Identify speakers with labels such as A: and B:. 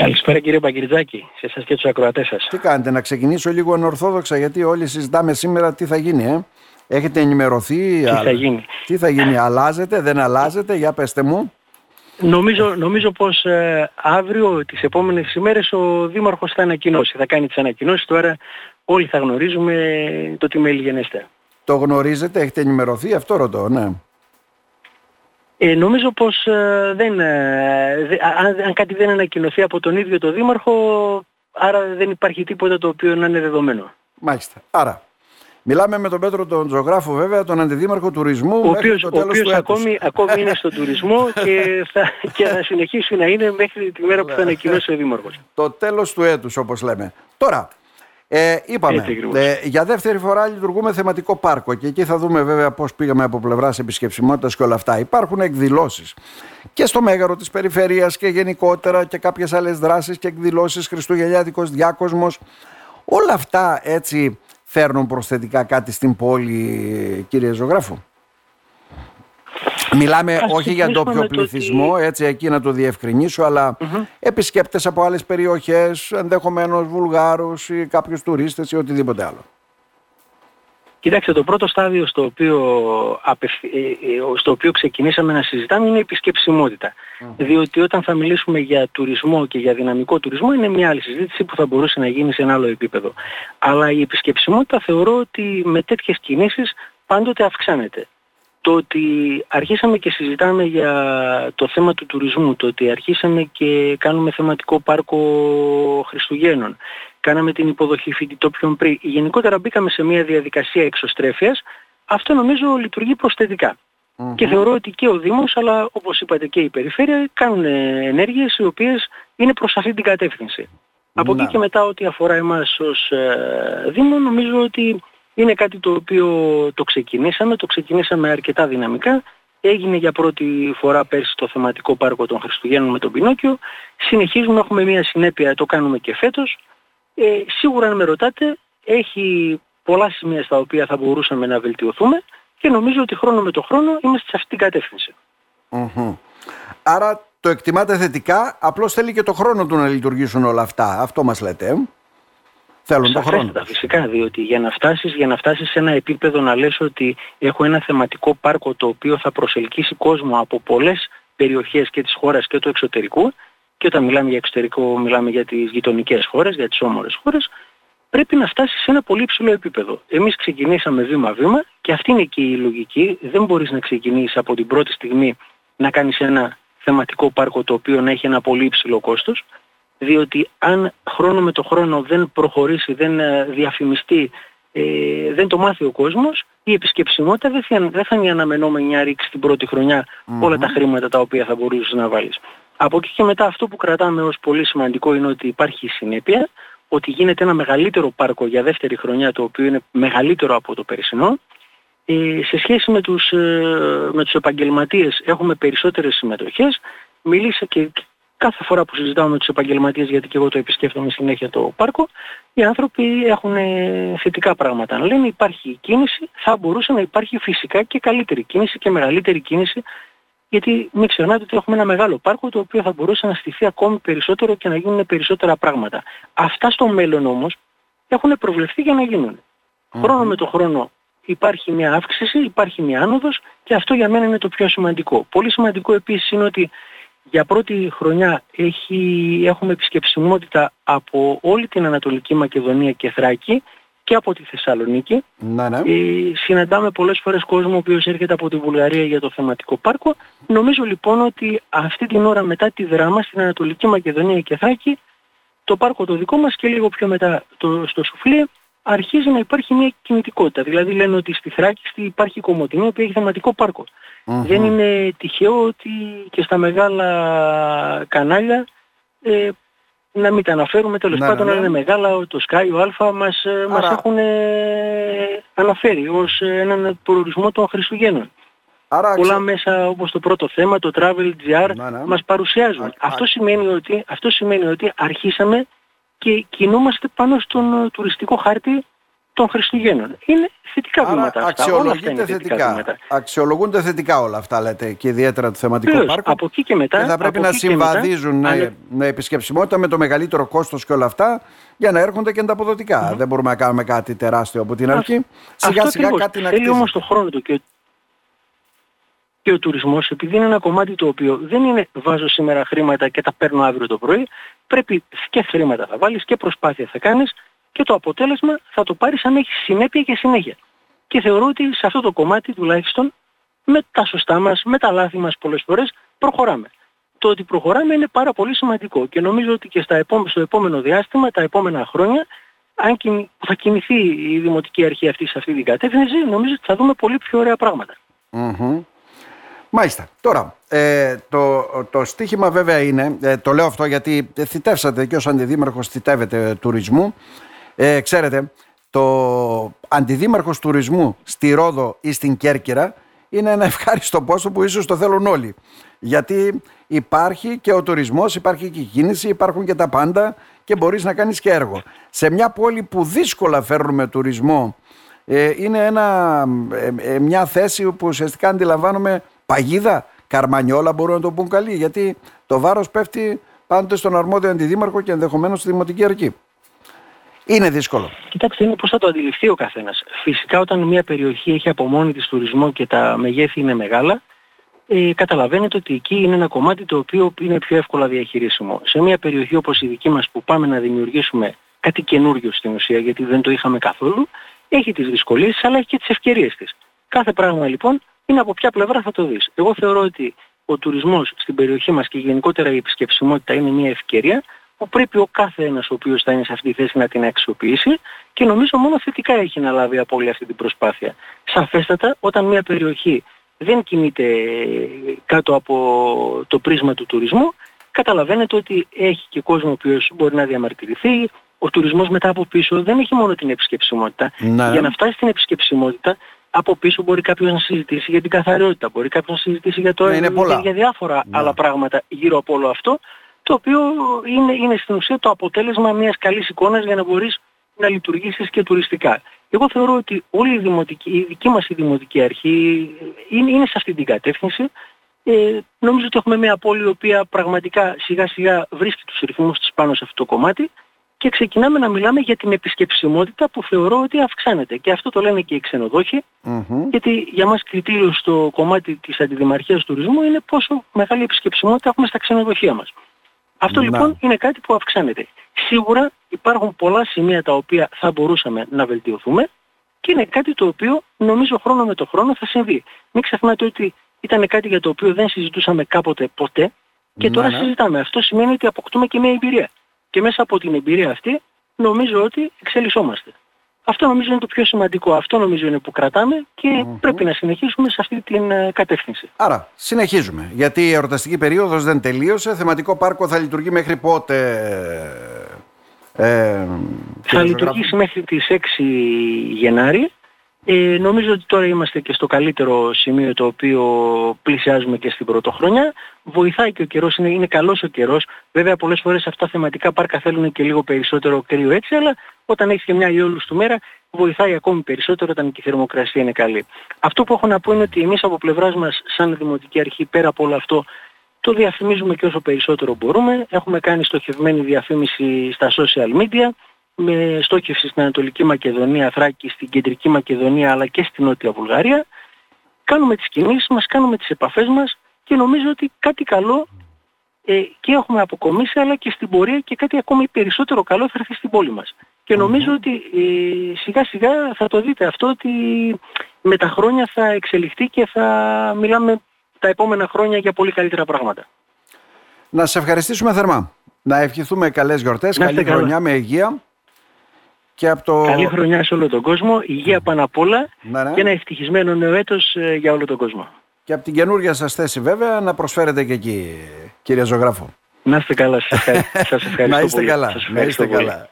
A: Καλησπέρα κύριε Παγκυριτζάκη, σε εσάς και τους ακροατές σας.
B: Τι κάνετε, να ξεκινήσω λίγο ανορθόδοξα γιατί όλοι συζητάμε σήμερα τι θα γίνει, ε; Έχετε ενημερωθεί,
A: Τι θα γίνει.
B: τι θα γίνει, αλλάζετε, δεν αλλάζετε, για πέστε μου.
A: Νομίζω, νομίζω πως ε, αύριο, τις επόμενες ημέρες, ο Δήμαρχος θα ανακοινώσει, θα κάνει τις ανακοινώσεις, τώρα όλοι θα γνωρίζουμε το τι μέλη γενέστε.
B: Το γνωρίζετε, έχετε ενημερωθεί, αυτό ρωτώ, ναι.
A: Ε, νομίζω πως ε, δεν, ε, δε- αν, αν κάτι δεν ανακοινωθεί από τον ίδιο το Δήμαρχο, άρα δεν υπάρχει τίποτα το οποίο να είναι δεδομένο.
B: Μάλιστα. Άρα, μιλάμε με τον Πέτρο τον ζωγράφο βέβαια, τον αντιδήμαρχο τουρισμού
A: Ο
B: μέχρι
A: οποίος,
B: το
A: ο
B: τέλος
A: οποίος
B: του έτους.
A: ακόμη, ακόμη είναι στον τουρισμό και θα, και θα συνεχίσει να είναι μέχρι τη μέρα που θα ανακοινώσει ο Δήμαρχος.
B: Το τέλος του έτους όπως λέμε. Τώρα, ε, είπαμε,
A: Έτσι ακριβώς.
B: ε, για δεύτερη φορά λειτουργούμε θεματικό πάρκο και εκεί θα δούμε βέβαια πώς πήγαμε από πλευράς επισκεψιμότητας και όλα αυτά. Υπάρχουν εκδηλώσεις και στο Μέγαρο της Περιφερείας και γενικότερα και κάποιες άλλες δράσεις και εκδηλώσεις, Χριστουγεννιάτικος διάκοσμος. Όλα αυτά έτσι φέρνουν προσθετικά κάτι στην πόλη κύριε Ζωγράφου; Μιλάμε
A: Ας
B: όχι για
A: ξεκινήσουμε
B: ντόπιο
A: με το
B: πληθυσμό, έτσι εκεί να το διευκρινίσω, αλλά επισκέπτες από άλλες περιοχές, ενδεχομένως Βουλγάρους ή κάποιους τουρίστες ή οτιδήποτε άλλο.
A: Κοιτάξτε, το πρώτο στάδιο στο οποίο, απευθ- ε, ε, στο οποίο ξεκινήσαμε να συζητάμε είναι η επισκεψιμότητα. Διότι όταν θα μιλήσουμε για τουρισμό και για δυναμικό τουρισμό είναι μια άλλη συζήτηση που θα μπορούσε να γίνει σε ένα άλλο επίπεδο. Αλλά η επισκεψιμότητα θεωρώ ότι με τέτοιες κινήσεις πάντοτε αυξάνεται. Το ότι αρχίσαμε και συζητάμε για το θέμα του τουρισμού, το ότι αρχίσαμε και κάνουμε θεματικό πάρκο Χριστουγέννων, κάναμε την υποδοχή φοιτητόπιων πριν, γενικότερα μπήκαμε σε μια διαδικασία εξωστρέφειας, αυτό νομίζω λειτουργεί προσθετικά. Και θεωρώ ότι και ο Δήμος, αλλά όπως είπατε και η Περιφέρεια, κάνουν ε, ενέργειες οι οποίες είναι προς αυτή την κατεύθυνση. Από εκεί
B: Να.
A: και μετά ό,τι αφορά εμάς ως ε, Δήμο, νομίζω ότι είναι κάτι το οποίο το ξεκινήσαμε, το ξεκινήσαμε αρκετά δυναμικά. Έγινε για πρώτη φορά πέρσι το θεματικό πάρκο των Χριστουγέννων με τον Πινόκιο. Συνεχίζουμε, έχουμε μια συνέπεια, το κάνουμε και φέτος. Ε, σίγουρα αν με ρωτάτε, έχει πολλά σημεία στα οποία θα μπορούσαμε να βελτιωθούμε και νομίζω ότι χρόνο με το χρόνο είμαστε σε αυτή την κατεύθυνση.
B: Μμμ. Άρα το εκτιμάτε θετικά, απλώς θέλει και το χρόνο του να λειτουργήσουν όλα αυτά. Αυτό μας λέτε. Ε; Θέλουν το χρόνο.
A: Σαφέστατα, φυσικά, διότι για να φτάσεις, για να φτάσεις σε ένα επίπεδο να λες ότι έχω ένα θεματικό πάρκο το οποίο θα προσελκύσει κόσμο από πολλές περιοχές και της χώρας και του εξωτερικού και όταν μιλάμε για εξωτερικό μιλάμε για τις γειτονικές χώρες, για τις όμορες χώρες, πρέπει να φτάσεις σε ένα πολύ υψηλό επίπεδο. Εμείς ξεκινήσαμε βήμα-βήμα και αυτή είναι και η λογική. Δεν μπορείς να ξεκινήσεις από την πρώτη στιγμή να κάνεις ένα θεματικό πάρκο το οποίο να έχει ένα πολύ υψηλό κόστος διότι αν χρόνο με το χρόνο δεν προχωρήσει, δεν ε, διαφημιστεί, ε, δεν το μάθει ο κόσμος, η επισκεψιμότητα δεν θα, δεν θα είναι η αναμενόμενη να ρίξει την πρώτη χρονιά όλα τα χρήματα τα οποία θα μπορούσες να βάλεις. Από εκεί και μετά αυτό που κρατάμε ως πολύ σημαντικό είναι ότι υπάρχει συνέπεια, ότι γίνεται ένα μεγαλύτερο πάρκο για δεύτερη χρονιά το οποίο είναι μεγαλύτερο από το περσινό. Ε, σε σχέση με τους, ε, με τους επαγγελματίες έχουμε περισσότερες συμμετοχές. Μίλησα και κάθε φορά που συζητάω με τους επαγγελματίες, γιατί και εγώ το επισκέφτομαι συνέχεια το πάρκο, οι άνθρωποι έχουν ε, θετικά πράγματα να λένε. Υπάρχει κίνηση, θα μπορούσε να υπάρχει φυσικά και καλύτερη κίνηση και μεγαλύτερη κίνηση, γιατί μην ξεχνάτε ότι έχουμε ένα μεγάλο πάρκο το οποίο θα μπορούσε να στηθεί ακόμη περισσότερο και να γίνουν περισσότερα πράγματα. Αυτά στο μέλλον όμως έχουν προβλεφθεί για να γίνουν. Χρόνο με το χρόνο υπάρχει μια αύξηση, υπάρχει μια άνοδος και αυτό για μένα είναι το πιο σημαντικό. Πολύ σημαντικό επίσης είναι ότι για πρώτη χρονιά έχει, έχουμε επισκεψιμότητα από όλη την Ανατολική Μακεδονία και Θράκη και από τη Θεσσαλονίκη.
B: Ναι, ναι.
A: Ε, συναντάμε πολλές φορές κόσμο ο οποίος έρχεται από τη Βουλγαρία για το θεματικό πάρκο. Νομίζω λοιπόν ότι αυτή την ώρα μετά τη δράμα στην Ανατολική Μακεδονία και Θράκη το πάρκο το δικό μας και λίγο πιο μετά το, στο Σουφλί αρχίζει να υπάρχει μια κινητικότητα. Δηλαδή λένε ότι στη Θράκη στη- υπάρχει κομμωτινή που έχει θεματικό πάρκο. Δεν είναι τυχαίο ότι και στα μεγάλα κανάλια ε, να μην τα αναφέρουμε τέλος
B: Ναι,
A: πάντων
B: ναι,
A: αλλά
B: ναι.
A: είναι μεγάλα το Sky, ο Αλφα μας, ε, μας
B: Άρα-
A: έχουν ε, αναφέρει ως ε, έναν προορισμό των Χριστουγέννων.
B: Άρα,
A: Πολλά
B: ξε-
A: μέσα όπως το πρώτο θέμα, το Travel GR
B: Ναι, ναι.
A: μας παρουσιάζουν.
B: Α-
A: αυτό,
B: α-
A: σημαίνει ότι, αυτό σημαίνει ότι αρχίσαμε και κινούμαστε πάνω στον ε, τουριστικό χάρτη των Χριστουγέννων. Είναι θετικά
B: Άρα
A: βήματα αυτά. Όλα αυτά είναι θετικά, θετικά βήματα.
B: Αξιολογούνται θετικά όλα αυτά λέτε και ιδιαίτερα το θεματικό
A: Βεβαίως,
B: πάρκο.
A: Από εκεί και μετά.
B: Και θα πρέπει να συμβαδίζουν μετά, με, με επισκεψιμότητα με το μεγαλύτερο κόστος και όλα αυτά για να έρχονται και τα αποδοτικά. Mm-hmm. Δεν μπορούμε να κάνουμε κάτι τεράστιο από την αρχή. Σιγά
A: Αυτό
B: σιγά
A: ακριβώς.
B: κάτι να
A: Θέλει
B: κτίζει.
A: όμως το χρόνο του και, και ο τουρισμός επειδή είναι ένα κομμάτι το οποίο δεν είναι βάζω σήμερα χρήματα και τα παίρνω αύριο το πρωί πρέπει και χρήματα θα βάλεις και προσπάθεια θα κάνεις και το αποτέλεσμα θα το πάρεις αν έχεις συνέπεια και συνέχεια. Και θεωρώ ότι σε αυτό το κομμάτι τουλάχιστον με τα σωστά μας, με τα λάθη μας πολλές φορές προχωράμε. Το ότι προχωράμε είναι πάρα πολύ σημαντικό και νομίζω ότι και στα επόμε- στο επόμενο διάστημα, τα επόμενα χρόνια, αν κινη- θα κινηθεί η Δημοτική Αρχή αυτή σε αυτή την κατεύθυνση, νομίζω ότι θα δούμε πολύ πιο ωραία πράγματα.
B: Μμμ. Μάλιστα. Τώρα, ε, το, το στίχημα βέβαια είναι, ε, το λέω αυτό γιατί θητεύσατε και ως αντιδήμαρχος θητεύετε τουρισμού. Ε, ξέρετε, το αντιδήμαρχος τουρισμού στη Ρόδο ή στην Κέρκυρα είναι ένα ευχάριστο πόσο που ίσως το θέλουν όλοι. Γιατί υπάρχει και ο τουρισμός, υπάρχει και η κίνηση, υπάρχουν και τα πάντα και μπορείς να κάνεις και έργο. Σε μια πόλη που δύσκολα φέρνουμε τουρισμό ε, είναι ένα, ε, ε, μια θέση που ουσιαστικά αντιλαμβάνομαι παγίδα, καρμανιόλα μπορούν να το πούν καλή, γιατί το βάρος πέφτει πάντοτε στον αρμόδιο αντιδήμαρχο και ενδεχομένως στη Δημοτική Αρχή. Είναι δύσκολο.
A: Κοιτάξτε, είναι πώς θα το αντιληφθεί ο καθένας. Φυσικά όταν μια περιοχή έχει από μόνη της τουρισμό και τα μεγέθη είναι μεγάλα, ε, καταλαβαίνετε ότι εκεί είναι ένα κομμάτι το οποίο είναι πιο εύκολα διαχειρίσιμο. Σε μια περιοχή όπως η δική μας που πάμε να δημιουργήσουμε κάτι καινούριο στην ουσία, γιατί δεν το είχαμε καθόλου, έχει τις δυσκολίες της, αλλά έχει και τις ευκαιρίες της. Κάθε πράγμα λοιπόν είναι από ποια πλευρά θα το δεις. Εγώ θεωρώ ότι ο τουρισμός στην περιοχή μας και γενικότερα η επισκεψιμότητα είναι μια ευκαιρία που πρέπει ο κάθε ένας ο οποίος θα είναι σε αυτή τη θέση να την αξιοποιήσει και νομίζω μόνο θετικά έχει να λάβει από όλη αυτή την προσπάθεια. Σαφέστατα όταν μια περιοχή δεν κινείται κάτω από το πρίσμα του τουρισμού, καταλαβαίνετε ότι έχει και κόσμο ο οποίος μπορεί να διαμαρτυρηθεί. Ο τουρισμός μετά από πίσω δεν έχει μόνο την επισκεψιμότητα.
B: Ναι.
A: Για να φτάσει στην επισκεψιμότητα από πίσω μπορεί κάποιος να συζητήσει για την καθαριότητα, μπορεί κάποιος να συζητήσει για το
B: Ναι, είναι πολλά.
A: για διάφορα
B: Ναι.
A: άλλα πράγματα γύρω από όλο αυτό, το οποίο είναι, είναι στην ουσία το αποτέλεσμα μιας καλής εικόνας για να μπορείς να λειτουργήσεις και τουριστικά. Εγώ θεωρώ ότι όλη η, δημοτική, η δική μας η δημοτική αρχή είναι, είναι σε αυτή την κατεύθυνση. Ε, νομίζω ότι έχουμε μια πόλη η οποία πραγματικά σιγά σιγά βρίσκει τους ρυθμούς της πάνω σε αυτό το κομμάτι και ξεκινάμε να μιλάμε για την επισκεψιμότητα που θεωρώ ότι αυξάνεται. Και αυτό το λένε και οι ξενοδόχοι,
B: Μμμ.
A: γιατί για μας κριτήριο στο κομμάτι της αντιδημαρχίας τουρισμού είναι πόσο μεγάλη επισκεψιμότητα έχουμε στα ξενοδοχεία μας. Αυτό
B: Να.
A: λοιπόν είναι κάτι που αυξάνεται. Σίγουρα υπάρχουν πολλά σημεία τα οποία θα μπορούσαμε να βελτιωθούμε και είναι κάτι το οποίο νομίζω χρόνο με το χρόνο θα συμβεί. Μην ξεχνάτε ότι ήταν κάτι για το οποίο δεν συζητούσαμε κάποτε ποτέ και
B: Ναι,
A: τώρα
B: ναι.
A: συζητάμε. Αυτό σημαίνει ότι αποκτούμε και μια εμπειρία. Και μέσα από την εμπειρία αυτή νομίζω ότι εξελισσόμαστε. Αυτό νομίζω είναι το πιο σημαντικό. Αυτό νομίζω είναι που κρατάμε και πρέπει να συνεχίσουμε σε αυτή την ε, κατεύθυνση.
B: Άρα, συνεχίζουμε. Γιατί η εορταστική περίοδος δεν τελείωσε. Θεματικό πάρκο θα λειτουργεί μέχρι πότε. Ε,
A: Θα
B: κύριε
A: λειτουργήσει μέχρι τις 6 Γενάρη. Ε, νομίζω ότι τώρα είμαστε και στο καλύτερο σημείο το οποίο πλησιάζουμε και στην πρωτοχρονιά. Βοηθάει και ο καιρός, είναι, είναι καλός ο καιρός. Βέβαια πολλές φορές αυτά τα θεματικά πάρκα θέλουν και λίγο περισσότερο κρύο έτσι, αλλά όταν έχεις και μια του μέρα βοηθάει ακόμη περισσότερο όταν και η θερμοκρασία είναι καλή. Αυτό που έχω να πω είναι ότι εμείς από πλευράς μας σαν Δημοτική Αρχή πέρα από όλο αυτό το διαφημίζουμε και όσο περισσότερο μπορούμε. Έχουμε κάνει στοχευμένη διαφήμιση στα social media με στόχευση στην Ανατολική Μακεδονία, Θράκη, στην Κεντρική Μακεδονία αλλά και στην Νότια Βουλγαρία. Κάνουμε τις κινήσεις μας, κάνουμε τις επαφές μας και νομίζω ότι κάτι καλό ε, και έχουμε αποκομίσει αλλά και στην πορεία και κάτι ακόμη περισσότερο καλό θα έρθει στην πόλη μας. Και νομίζω ότι ε, σιγά σιγά θα το δείτε αυτό ότι με τα χρόνια θα εξελιχθεί και θα μιλάμε τα επόμενα χρόνια για πολύ καλύτερα πράγματα.
B: Να σε ευχαριστήσουμε θερμά. Να ευχηθούμε καλές γιορτές,
A: Να
B: καλή
A: είστε καλά.
B: χρονιά με υγεία. Και από το...
A: Καλή χρονιά σε όλο τον κόσμο, υγεία πάνω απ' όλα
B: Ναι, ναι.
A: και ένα ευτυχισμένο νέο έτος ε, για όλο τον κόσμο.
B: Και από την καινούργια σας θέση βέβαια να προσφέρετε και εκεί, κύριε Ζωγράφο.
A: Να είστε καλά, σας ευχαριστώ, σας ευχαριστώ
B: να είστε
A: πολύ.
B: καλά.
A: Σας
B: Να είστε
A: ευχαριστώ πολύ.
B: καλά.